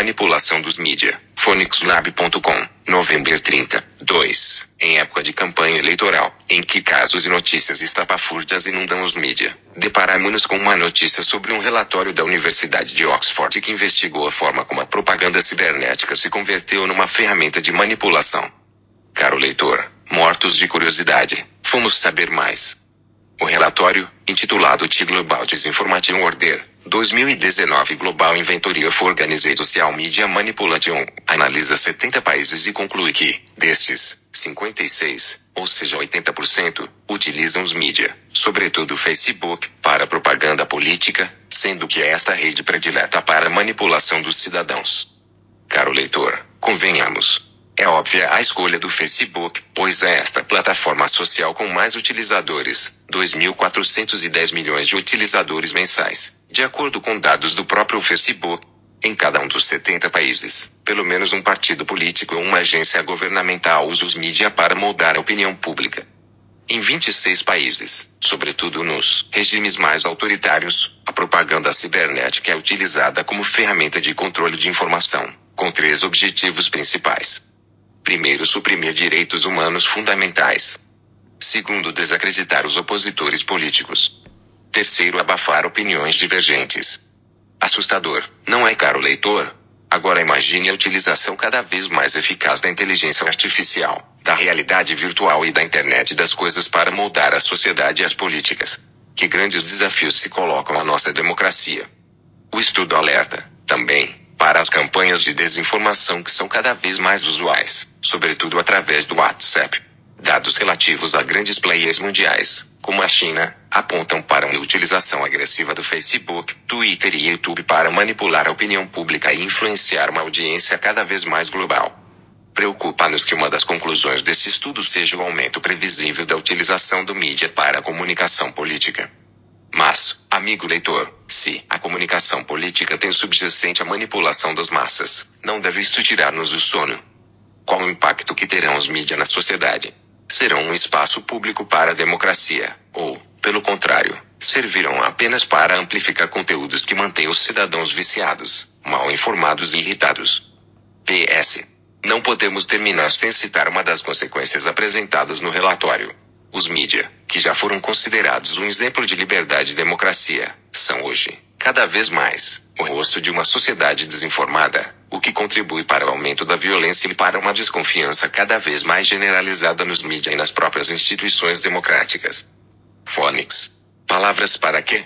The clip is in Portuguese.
manipulação dos mídia. Phoenixlab.com, novembro 30, 2. Em época de campanha eleitoral, em que casos e notícias estapafúrdias inundam os mídia, deparamos-nos com uma notícia sobre um relatório da Universidade de Oxford que investigou a forma como a propaganda cibernética se converteu numa ferramenta de manipulação. Caro leitor, mortos de curiosidade, fomos saber mais. O relatório, intitulado T Global Disinformation Order, 2019 Global Inventory for Organized Social Media Manipulation, analisa 70 países e conclui que, destes, 56, ou seja 80%, utilizam os mídia, sobretudo Facebook, para propaganda política, sendo que é esta rede predileta para a manipulação dos cidadãos. Caro leitor, convenhamos, é óbvia a escolha do Facebook, pois é esta plataforma social com mais utilizadores, 2.410 milhões de utilizadores mensais, de acordo com dados do próprio Facebook. Em cada um dos 70 países, pelo menos um partido político ou uma agência governamental usa os mídia para moldar a opinião pública. Em 26 países, sobretudo nos regimes mais autoritários, a propaganda cibernética é utilizada como ferramenta de controle de informação, com três objetivos principais. Primeiro, suprimir direitos humanos fundamentais. Segundo, desacreditar os opositores políticos. Terceiro, abafar opiniões divergentes. Assustador, não é caro leitor? Agora imagine a utilização cada vez mais eficaz da inteligência artificial, da realidade virtual e da internet das coisas para moldar a sociedade e as políticas. Que grandes desafios se colocam à nossa democracia. O estudo alerta, as campanhas de desinformação que são cada vez mais usuais, sobretudo através do WhatsApp. Dados relativos a grandes players mundiais, como a China, apontam para uma utilização agressiva do Facebook, Twitter e YouTube para manipular a opinião pública e influenciar uma audiência cada vez mais global. Preocupa-nos que uma das conclusões desse estudo seja o aumento previsível da utilização do mídia para a comunicação política. Mas, amigo leitor, se a comunicação política tem subjacente a manipulação das massas, não deve isto tirar-nos o sono. Qual o impacto que terão os mídias na sociedade? Serão um espaço público para a democracia, ou, pelo contrário, servirão apenas para amplificar conteúdos que mantêm os cidadãos viciados, mal informados e irritados. PS. Não podemos terminar sem citar uma das consequências apresentadas no relatório. Os mídia, que já foram considerados um exemplo de liberdade e democracia, são hoje, cada vez mais, o rosto de uma sociedade desinformada, o que contribui para o aumento da violência e para uma desconfiança cada vez mais generalizada nos mídia e nas próprias instituições democráticas. Phonics. Palavras para quê?